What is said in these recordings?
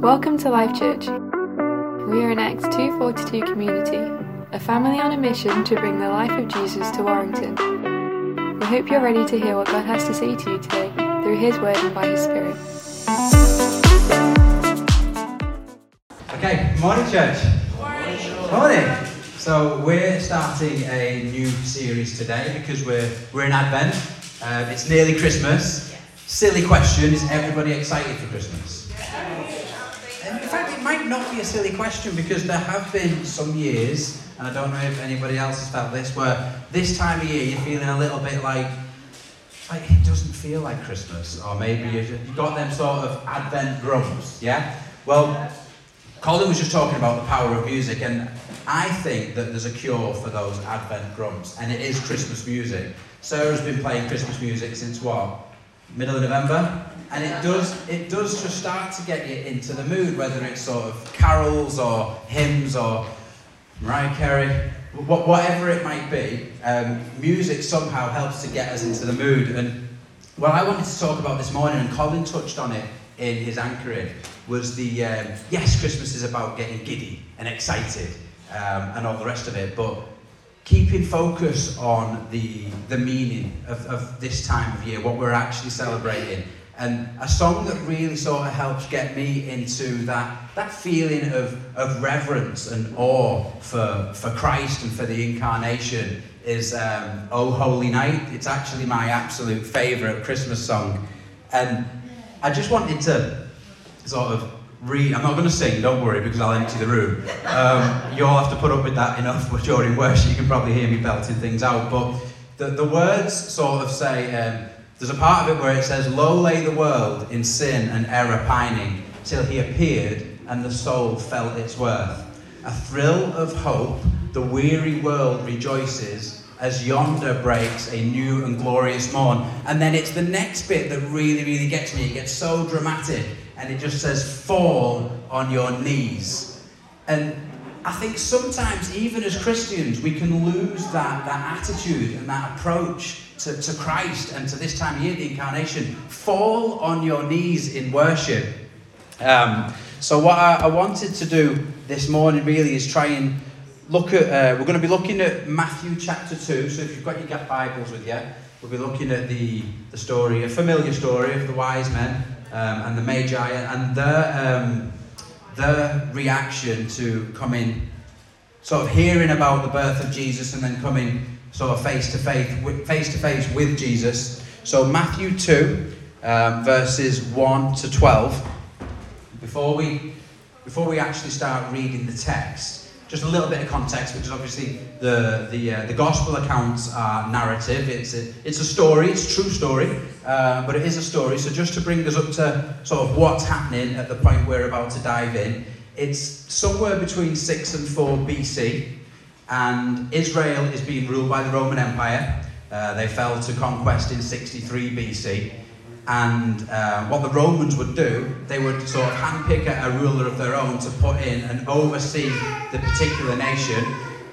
Welcome to Life Church. We are an Acts 242 community, a family on a mission to bring the life of Jesus to Warrington. We hope you're ready to hear what God has to say to you today through His Word and by His Spirit. Okay, morning, church. Morning. Morning. So we're starting a new series today because we're we're in Advent. Um, it's nearly Christmas. Silly question: Is everybody excited for Christmas? And in fact, it might not be a silly question because there have been some years, and I don't know if anybody else has felt this, where this time of year you're feeling a little bit like like it doesn't feel like Christmas, or maybe you've got them sort of Advent grumps. Yeah. Well. Colin was just talking about the power of music, and I think that there's a cure for those Advent grumps, and it is Christmas music. Sarah's been playing Christmas music since what? Middle of November? And it does it does just start to get you into the mood, whether it's sort of carols or hymns or Mariah Carey, whatever it might be, um, music somehow helps to get us into the mood. And what I wanted to talk about this morning, and Colin touched on it in his anchoring, was the um, yes, Christmas is about getting giddy and excited um, and all the rest of it, but keeping focus on the the meaning of, of this time of year, what we're actually celebrating. And a song that really sort of helps get me into that, that feeling of, of reverence and awe for, for Christ and for the incarnation is um, Oh Holy Night. It's actually my absolute favourite Christmas song. And I just wanted to sort of read. I'm not going to sing, don't worry, because I'll empty the room. Um, you'll have to put up with that enough but during worship. You can probably hear me belting things out. But the, the words sort of say um, there's a part of it where it says, Low lay the world in sin and error pining, till he appeared and the soul felt its worth. A thrill of hope, the weary world rejoices as yonder breaks a new and glorious morn. And then it's the next bit that really, really gets me. It gets so dramatic. And it just says, Fall on your knees. And I think sometimes, even as Christians, we can lose that, that attitude and that approach to, to Christ and to this time of year, the incarnation. Fall on your knees in worship. Um, so, what I, I wanted to do this morning really is try and look at, uh, we're going to be looking at Matthew chapter 2. So, if you've got your Bibles with you, we'll be looking at the, the story, a familiar story of the wise men um, and the Magi and their, um, their reaction to coming, sort of hearing about the birth of Jesus and then coming sort of face to face, face to face with Jesus. So, Matthew 2, um, verses 1 to 12. Before we, before we actually start reading the text, just a little bit of context, because obviously the the, uh, the gospel accounts are narrative. It's a, it's a story, it's a true story, uh, but it is a story. So just to bring us up to sort of what's happening at the point we're about to dive in, it's somewhere between six and four BC, and Israel is being ruled by the Roman Empire. Uh, they fell to conquest in 63 BC. And uh, what the Romans would do, they would sort of handpick a ruler of their own to put in and oversee the particular nation.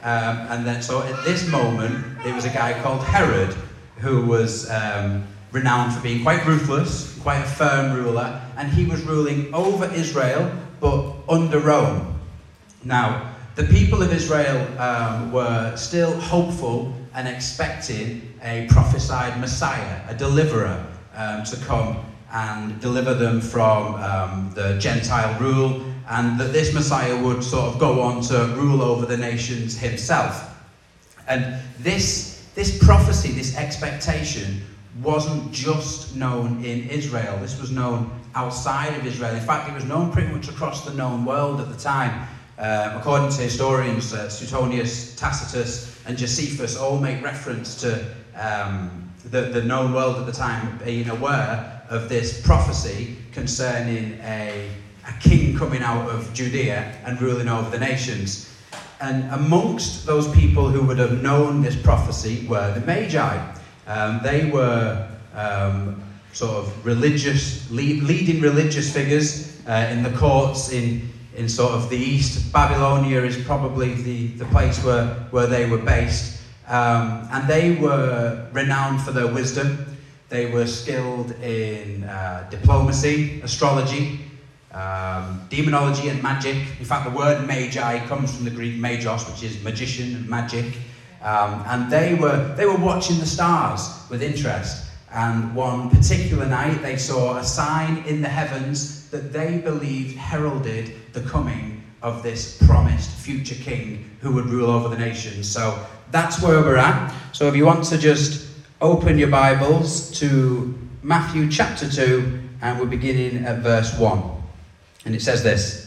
Um, and then, so at this moment, it was a guy called Herod who was um, renowned for being quite ruthless, quite a firm ruler, and he was ruling over Israel but under Rome. Now, the people of Israel um, were still hopeful and expecting a prophesied Messiah, a deliverer um, to come and deliver them from um, the Gentile rule, and that this Messiah would sort of go on to rule over the nations himself. And this, this prophecy, this expectation, wasn't just known in Israel. This was known outside of Israel. In fact, it was known pretty much across the known world at the time. Um, according to historians, uh, Suetonius, Tacitus, and Josephus all make reference to um, the, the known world at the time being aware of this prophecy concerning a, a king coming out of Judea and ruling over the nations. And amongst those people who would have known this prophecy were the Magi. Um, they were um, sort of religious, lead, leading religious figures uh, in the courts in, in sort of the east. Babylonia is probably the, the place where, where they were based. Um, and they were renowned for their wisdom. They were skilled in uh, diplomacy, astrology, um, demonology, and magic. In fact, the word magi comes from the Greek magos, which is magician and magic. Um, and they were, they were watching the stars with interest. And one particular night, they saw a sign in the heavens that they believed heralded the coming of this promised future king who would rule over the nations. So that's where we're at. So if you want to just open your Bibles to Matthew chapter 2, and we're beginning at verse 1. And it says this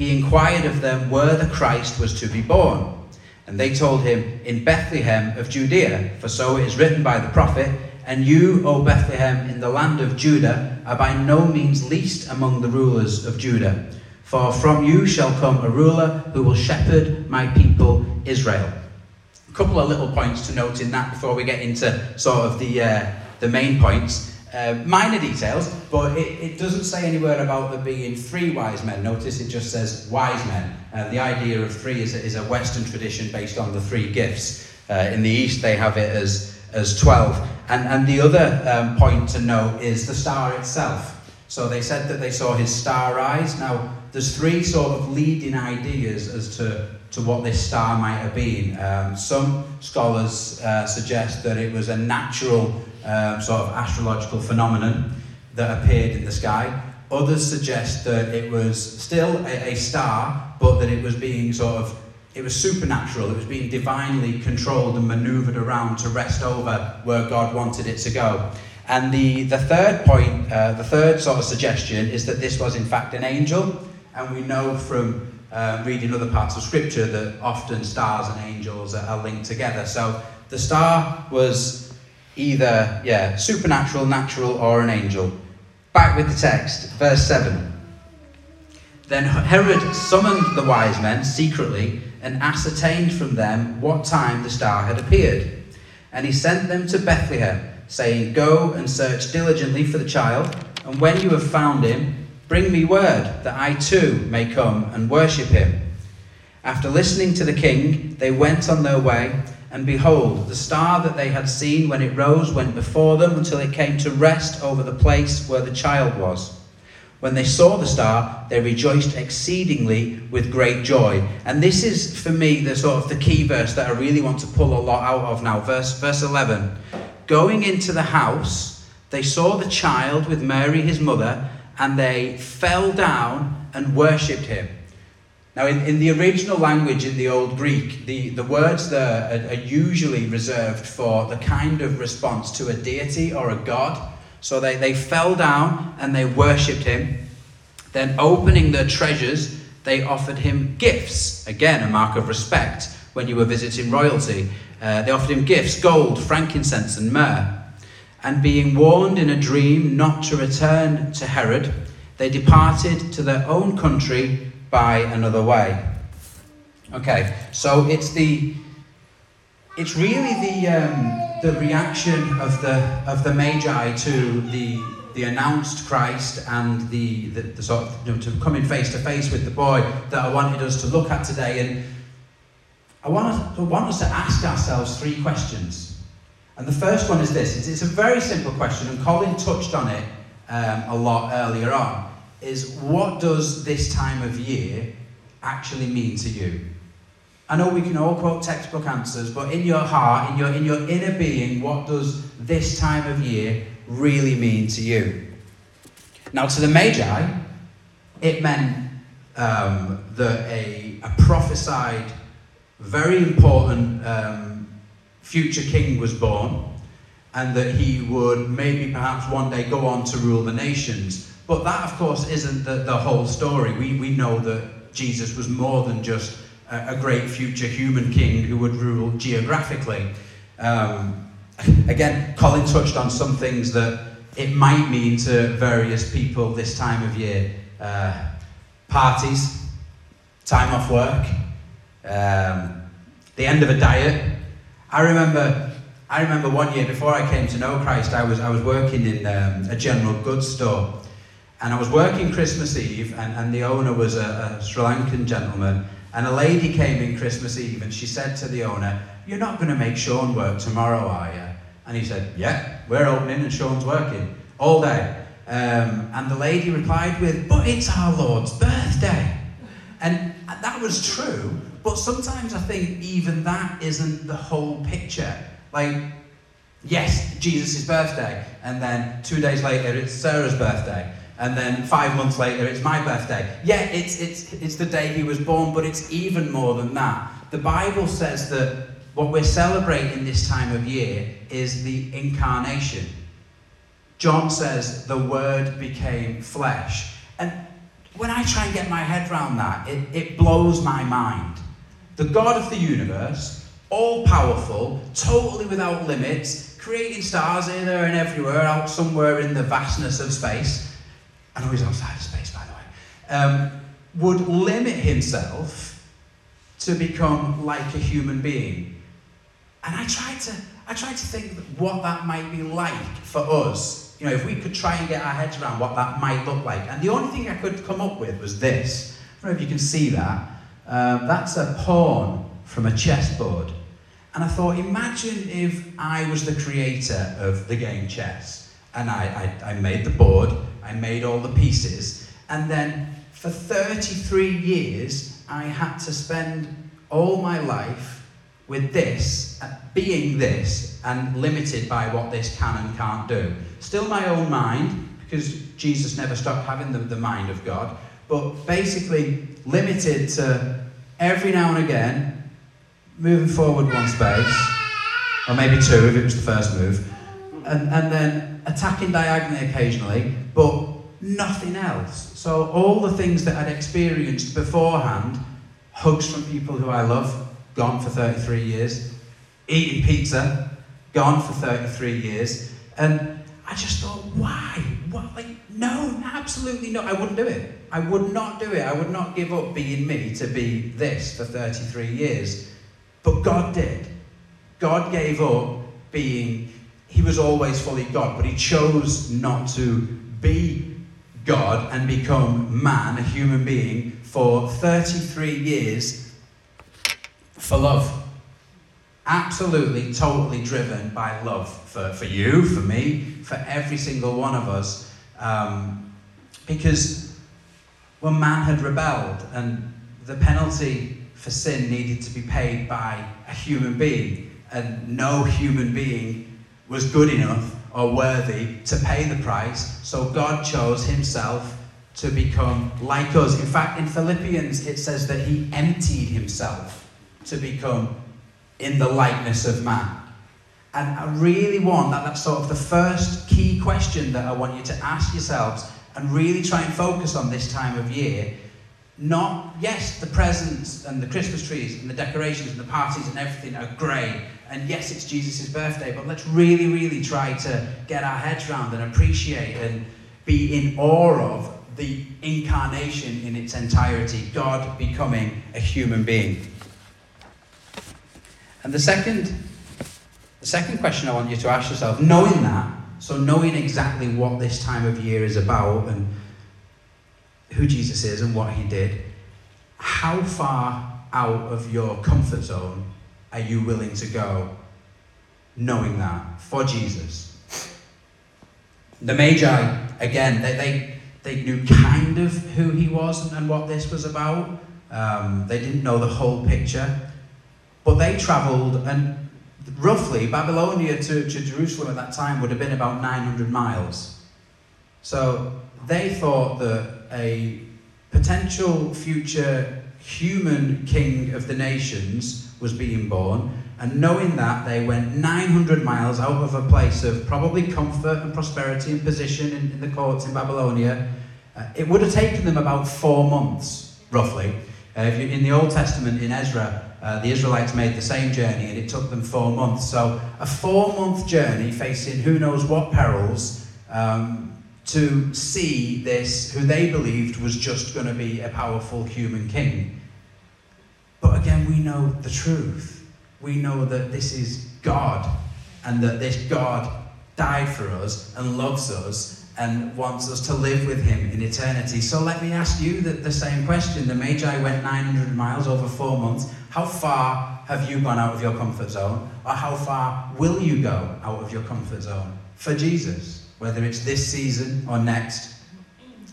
he inquired of them where the Christ was to be born. And they told him, In Bethlehem of Judea, for so it is written by the prophet, And you, O Bethlehem, in the land of Judah, are by no means least among the rulers of Judah. For from you shall come a ruler who will shepherd my people Israel. A couple of little points to note in that before we get into sort of the, uh, the main points. Uh, minor details, but it, it, doesn't say anywhere about there being three wise men. Notice it just says wise men. Uh, the idea of three is, is a Western tradition based on the three gifts. Uh, in the East, they have it as, as 12. And, and the other um, point to note is the star itself. So they said that they saw his star rise. Now, there's three sort of leading ideas as to to what this star might have been. Um, some scholars uh, suggest that it was a natural um, sort of astrological phenomenon that appeared in the sky. Others suggest that it was still a, a star, but that it was being sort of it was supernatural. It was being divinely controlled and maneuvered around to rest over where God wanted it to go. And the, the third point, uh, the third sort of suggestion is that this was in fact an angel. And we know from uh, reading other parts of scripture that often stars and angels are, are linked together. So the star was either, yeah, supernatural, natural, or an angel. Back with the text, verse 7. Then Herod summoned the wise men secretly and ascertained from them what time the star had appeared. And he sent them to Bethlehem, saying, Go and search diligently for the child, and when you have found him, Bring me word that I too may come and worship him. After listening to the king, they went on their way, and behold, the star that they had seen when it rose went before them until it came to rest over the place where the child was. When they saw the star, they rejoiced exceedingly with great joy. And this is, for me, the sort of the key verse that I really want to pull a lot out of now. Verse, verse 11. Going into the house, they saw the child with Mary, his mother, and they fell down and worshipped him. Now, in, in the original language in the Old Greek, the, the words there are, are usually reserved for the kind of response to a deity or a god. So they, they fell down and they worshipped him. Then, opening their treasures, they offered him gifts. Again, a mark of respect when you were visiting royalty. Uh, they offered him gifts gold, frankincense, and myrrh. And being warned in a dream not to return to Herod, they departed to their own country by another way. Okay, so it's the it's really the um, the reaction of the of the Magi to the the announced Christ and the, the, the sort of you know, to coming face to face with the boy that I wanted us to look at today. And I want us, I want us to ask ourselves three questions. And the first one is this it's, a very simple question, and Colin touched on it um, a lot earlier on. Is what does this time of year actually mean to you? I know we can all quote textbook answers, but in your heart, in your, in your inner being, what does this time of year really mean to you? Now, to the Magi, it meant um, that a, a prophesied, very important um, future king was born and that he would maybe perhaps one day go on to rule the nations. But that, of course, isn't the, the whole story. We, we know that Jesus was more than just a, a great future human king who would rule geographically. Um, again, Colin touched on some things that, it might mean to various people this time of year. Uh, parties, time off work, um, the end of a diet. I remember, I remember one year before I came to know Christ, I was, I was working in um, a general goods store. And I was working Christmas Eve, and, and the owner was a, a Sri Lankan gentleman. And a lady came in Christmas Eve, and she said to the owner, You're not going to make Sean work tomorrow, are you? And he said, Yeah, we're opening, and Sean's working all day. Um, and the lady replied with, But it's our Lord's birthday. And that was true, but sometimes I think even that isn't the whole picture. Like, yes, Jesus' birthday, and then two days later it's Sarah's birthday, and then five months later it's my birthday. Yeah, it's, it's, it's the day he was born, but it's even more than that. The Bible says that what we're celebrating this time of year is the incarnation. John says the Word became flesh. And when I try and get my head around that, it, it blows my mind. The God of the universe, all powerful, totally without limits, creating stars here, there, and everywhere, out somewhere in the vastness of space. I know he's outside of space, by the way. Um, would limit himself to become like a human being. And I tried to, I tried to think what that might be like for us you know, if we could try and get our heads around what that might look like. And the only thing I could come up with was this. I don't know if you can see that. Um, that's a pawn from a chessboard. And I thought, imagine if I was the creator of the game chess. And I, I, I made the board, I made all the pieces, and then for 33 years, I had to spend all my life with this, uh, being this, and limited by what this can and can't do. Still my own mind, because Jesus never stopped having the, the mind of God, but basically limited to every now and again moving forward one space, or maybe two if it was the first move, and, and then attacking diagonally occasionally, but nothing else. So all the things that I'd experienced beforehand, hugs from people who I love, gone for 33 years. Eating pizza, gone for 33 years. And I just thought, why? What? Like, no, absolutely not. I wouldn't do it. I would not do it. I would not give up being me to be this for 33 years. But God did. God gave up being, he was always fully God, but he chose not to be God and become man, a human being, for 33 years for love. Absolutely, totally driven by love for, for you, for me, for every single one of us. Um, because when man had rebelled and the penalty for sin needed to be paid by a human being, and no human being was good enough or worthy to pay the price, so God chose himself to become like us. In fact, in Philippians, it says that he emptied himself to become in the likeness of man. And I really want that that's sort of the first key question that I want you to ask yourselves and really try and focus on this time of year. Not, yes, the presents and the Christmas trees and the decorations and the parties and everything are great. And yes, it's Jesus' birthday, but let's really, really try to get our heads around and appreciate and be in awe of the incarnation in its entirety, God becoming a human being. And the second, the second question I want you to ask yourself, knowing that, so knowing exactly what this time of year is about and who Jesus is and what he did, how far out of your comfort zone are you willing to go knowing that for Jesus? The Magi, again, they, they, they knew kind of who he was and what this was about. Um, they didn't know the whole picture. But they travelled, and roughly Babylonia to, to Jerusalem at that time would have been about 900 miles. So they thought that a potential future human king of the nations was being born, and knowing that, they went 900 miles out of a place of probably comfort and prosperity and position in, in the courts in Babylonia. Uh, it would have taken them about four months, roughly. Uh, you, in the Old Testament, in Ezra, uh, the Israelites made the same journey and it took them four months. So, a four month journey facing who knows what perils, um, to see this, who they believed was just going to be a powerful human king. But again, we know the truth. We know that this is God and that this God died for us and loves us and wants us to live with him in eternity. So let me ask you the, the same question. The Magi went 900 miles over four months. How far have you gone out of your comfort zone? Or how far will you go out of your comfort zone for Jesus? Whether it's this season or next.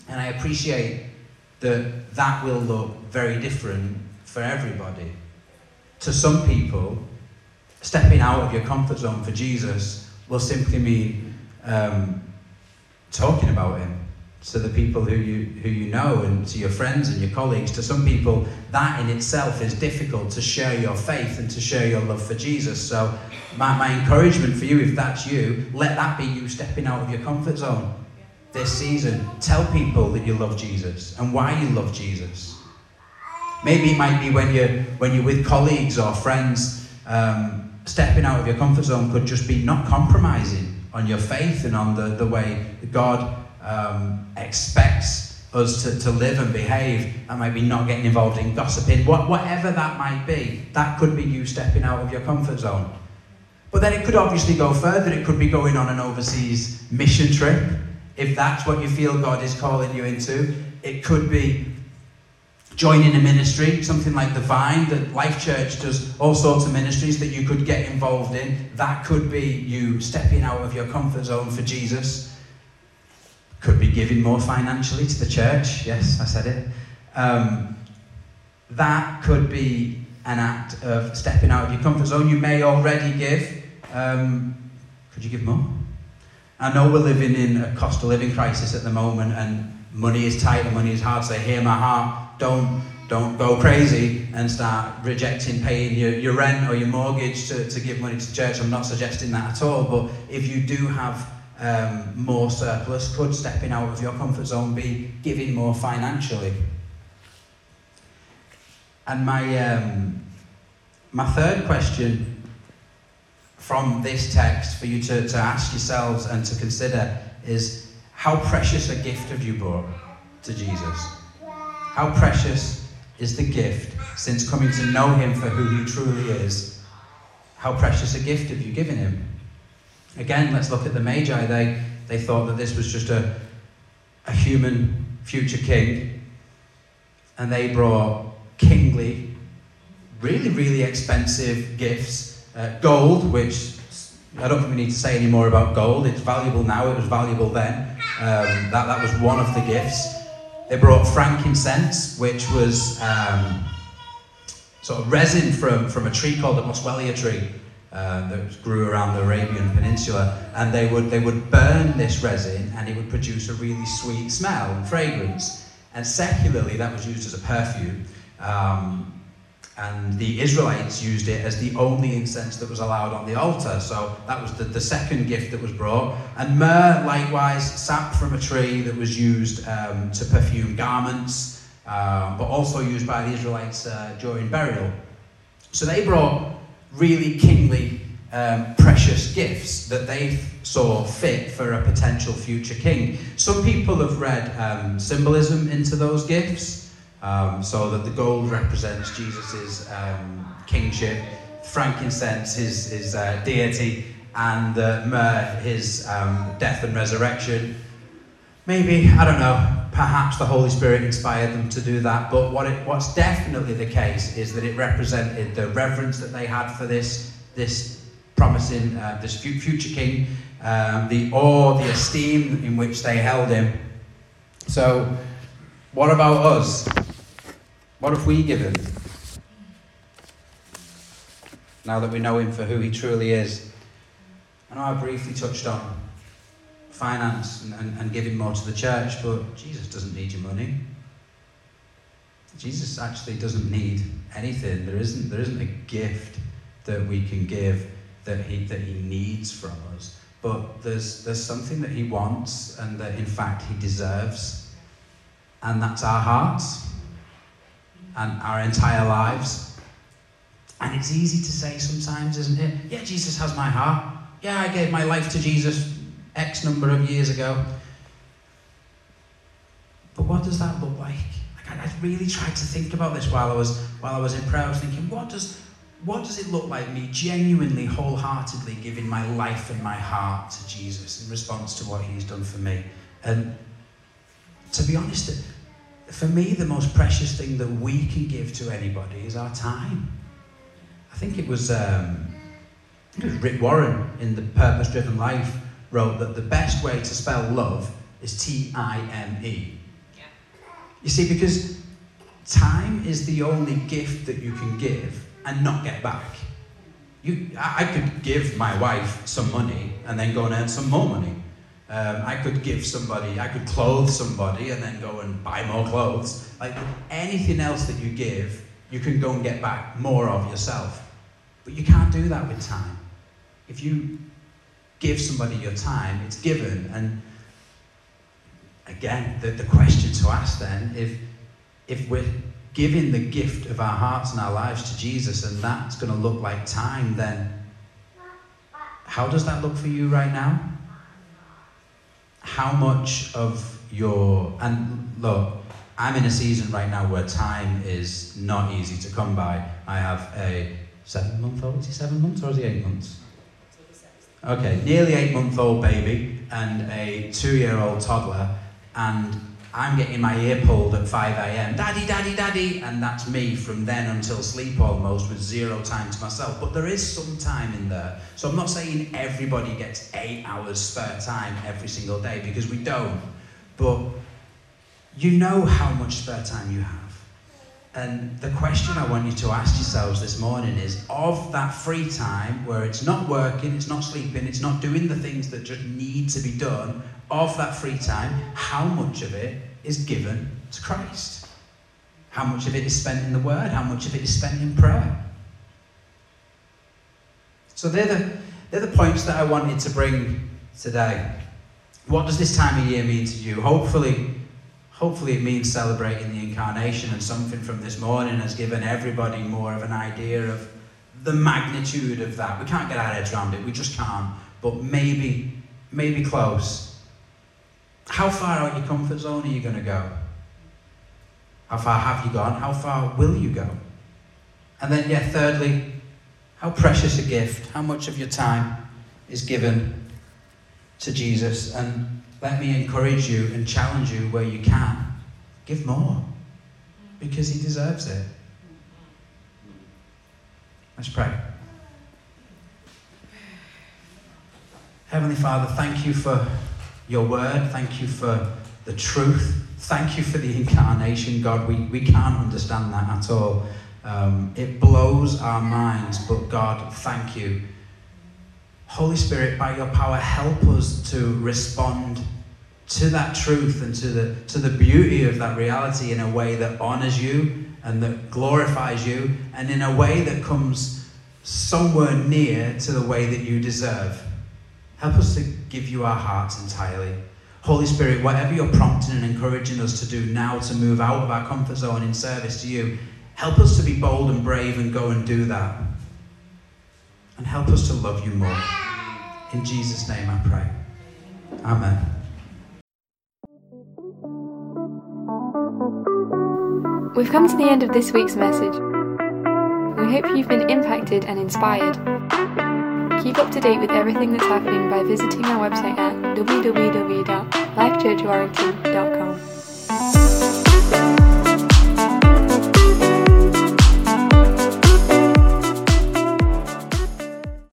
And I appreciate that that will look very different for everybody. To some people, stepping out of your comfort zone for Jesus will simply mean um, talking about Him to the people who you, who you know and to your friends and your colleagues. To some people, that in itself is difficult to share your faith and to share your love for Jesus. So, my, my encouragement for you, if that's you, let that be you stepping out of your comfort zone this season. Tell people that you love Jesus and why you love Jesus. Maybe it might be when you're, when you're with colleagues or friends, um, stepping out of your comfort zone could just be not compromising on your faith and on the, the way God um, expects us to, to live and behave. and maybe not getting involved in gossiping, what, whatever that might be. That could be you stepping out of your comfort zone. But then it could obviously go further. It could be going on an overseas mission trip, if that's what you feel God is calling you into. It could be joining a ministry, something like the Vine, that Life Church does all sorts of ministries that you could get involved in. That could be you stepping out of your comfort zone for Jesus. Could be giving more financially to the church. Yes, I said it. Um, that could be an act of stepping out of your comfort zone. You may already give. Um, could you give more? I know we're living in a cost of living crisis at the moment, and money is tight and money is hard. So hear my heart. Don't don't go crazy and start rejecting paying your, your rent or your mortgage to, to give money to church. I'm not suggesting that at all. But if you do have um, more surplus, could stepping out of your comfort zone be giving more financially? And my um, my third question from this text for you to, to ask yourselves and to consider is how precious a gift have you brought to Jesus? How precious is the gift since coming to know him for who he truly is? How precious a gift have you given him? Again, let's look at the Magi. They, they thought that this was just a, a human future king, and they brought kingly, really, really expensive gifts. Uh, gold, which I don't think we need to say any more about gold. It's valuable now, it was valuable then. Um, that, that was one of the gifts. They brought frankincense, which was um, sort of resin from, from a tree called the Boswellia tree uh, that grew around the Arabian Peninsula, and they would they would burn this resin, and it would produce a really sweet smell and fragrance. And secularly, that was used as a perfume. Um, and the Israelites used it as the only incense that was allowed on the altar. So that was the, the second gift that was brought. And myrrh, likewise, sap from a tree that was used um, to perfume garments, uh, but also used by the Israelites uh, during burial. So they brought really kingly, um, precious gifts that they saw fit for a potential future king. Some people have read um, symbolism into those gifts, um, so that the gold represents Jesus' um, kingship, frankincense, his, his uh, deity, and the myrrh, his um, death and resurrection. Maybe, I don't know, perhaps the Holy Spirit inspired them to do that, but what it, what's definitely the case is that it represented the reverence that they had for this, this promising, uh, this future king, um, the awe, the esteem in which they held him. So, what about us? What have we given? Now that we know him for who he truly is. I know I briefly touched on finance and, and, and giving more to the church, but Jesus doesn't need your money. Jesus actually doesn't need anything. There isn't, there isn't a gift that we can give that he, that he needs from us. But there's, there's something that he wants and that in fact he deserves. And that's our hearts and our entire lives. And it's easy to say sometimes, isn't it? Yeah, Jesus has my heart. Yeah, I gave my life to Jesus X number of years ago. But what does that look like? like I, I really tried to think about this while I was while I was in prayer. I was thinking, what does what does it look like me genuinely, wholeheartedly giving my life and my heart to Jesus in response to what He's done for me? And to be honest, for me, the most precious thing that we can give to anybody is our time. I think it was, um, I think it was Rick Warren in The Purpose Driven Life wrote that the best way to spell love is T I M E. Yeah. You see, because time is the only gift that you can give and not get back. You, I could give my wife some money and then go and earn some more money. Um, I could give somebody, I could clothe somebody and then go and buy more clothes. Like anything else that you give, you can go and get back more of yourself. But you can't do that with time. If you give somebody your time, it's given. And again, the, the question to ask then, if, if we're giving the gift of our hearts and our lives to Jesus and that's going to look like time, then how does that look for you right now? how much of your and look i'm in a season right now where time is not easy to come by i have a seven month old is he seven months or is he eight months okay nearly eight month old baby and a two year old toddler and I'm getting my ear pulled at 5 a.m. Daddy, daddy, daddy. And that's me from then until sleep almost with zero time to myself. But there is some time in there. So I'm not saying everybody gets eight hours spare time every single day because we don't. But you know how much spare time you have. And the question I want you to ask yourselves this morning is of that free time where it's not working, it's not sleeping, it's not doing the things that just need to be done, of that free time, how much of it is given to Christ? How much of it is spent in the Word? How much of it is spent in prayer? So they're the, they're the points that I wanted to bring today. What does this time of year mean to you? Hopefully, hopefully it means celebrating the incarnation and something from this morning has given everybody more of an idea of the magnitude of that. We can't get our heads around it, we just can't. But maybe, maybe close. How far out your comfort zone are you going to go? How far have you gone? How far will you go? And then, yeah, thirdly, how precious a gift, how much of your time is given to Jesus. And let me encourage you and challenge you where you can. Give more because he deserves it. Let's pray. Heavenly Father, thank you for your word. Thank you for the truth. Thank you for the incarnation, God. We, we can't understand that at all. Um, it blows our minds, but God, thank you. Holy Spirit, by your power, help us to respond to that truth and to the, to the beauty of that reality in a way that honors you and that glorifies you and in a way that comes somewhere near to the way that you deserve. Help us to give you our hearts entirely. Holy Spirit, whatever you're prompting and encouraging us to do now to move out of our comfort zone in service to you, help us to be bold and brave and go and do that. And help us to love you more. In Jesus' name I pray. Amen. We've come to the end of this week's message. We hope you've been impacted and inspired. Keep up to date with everything that's happening by visiting our website at www.lifechurchwarrington.com.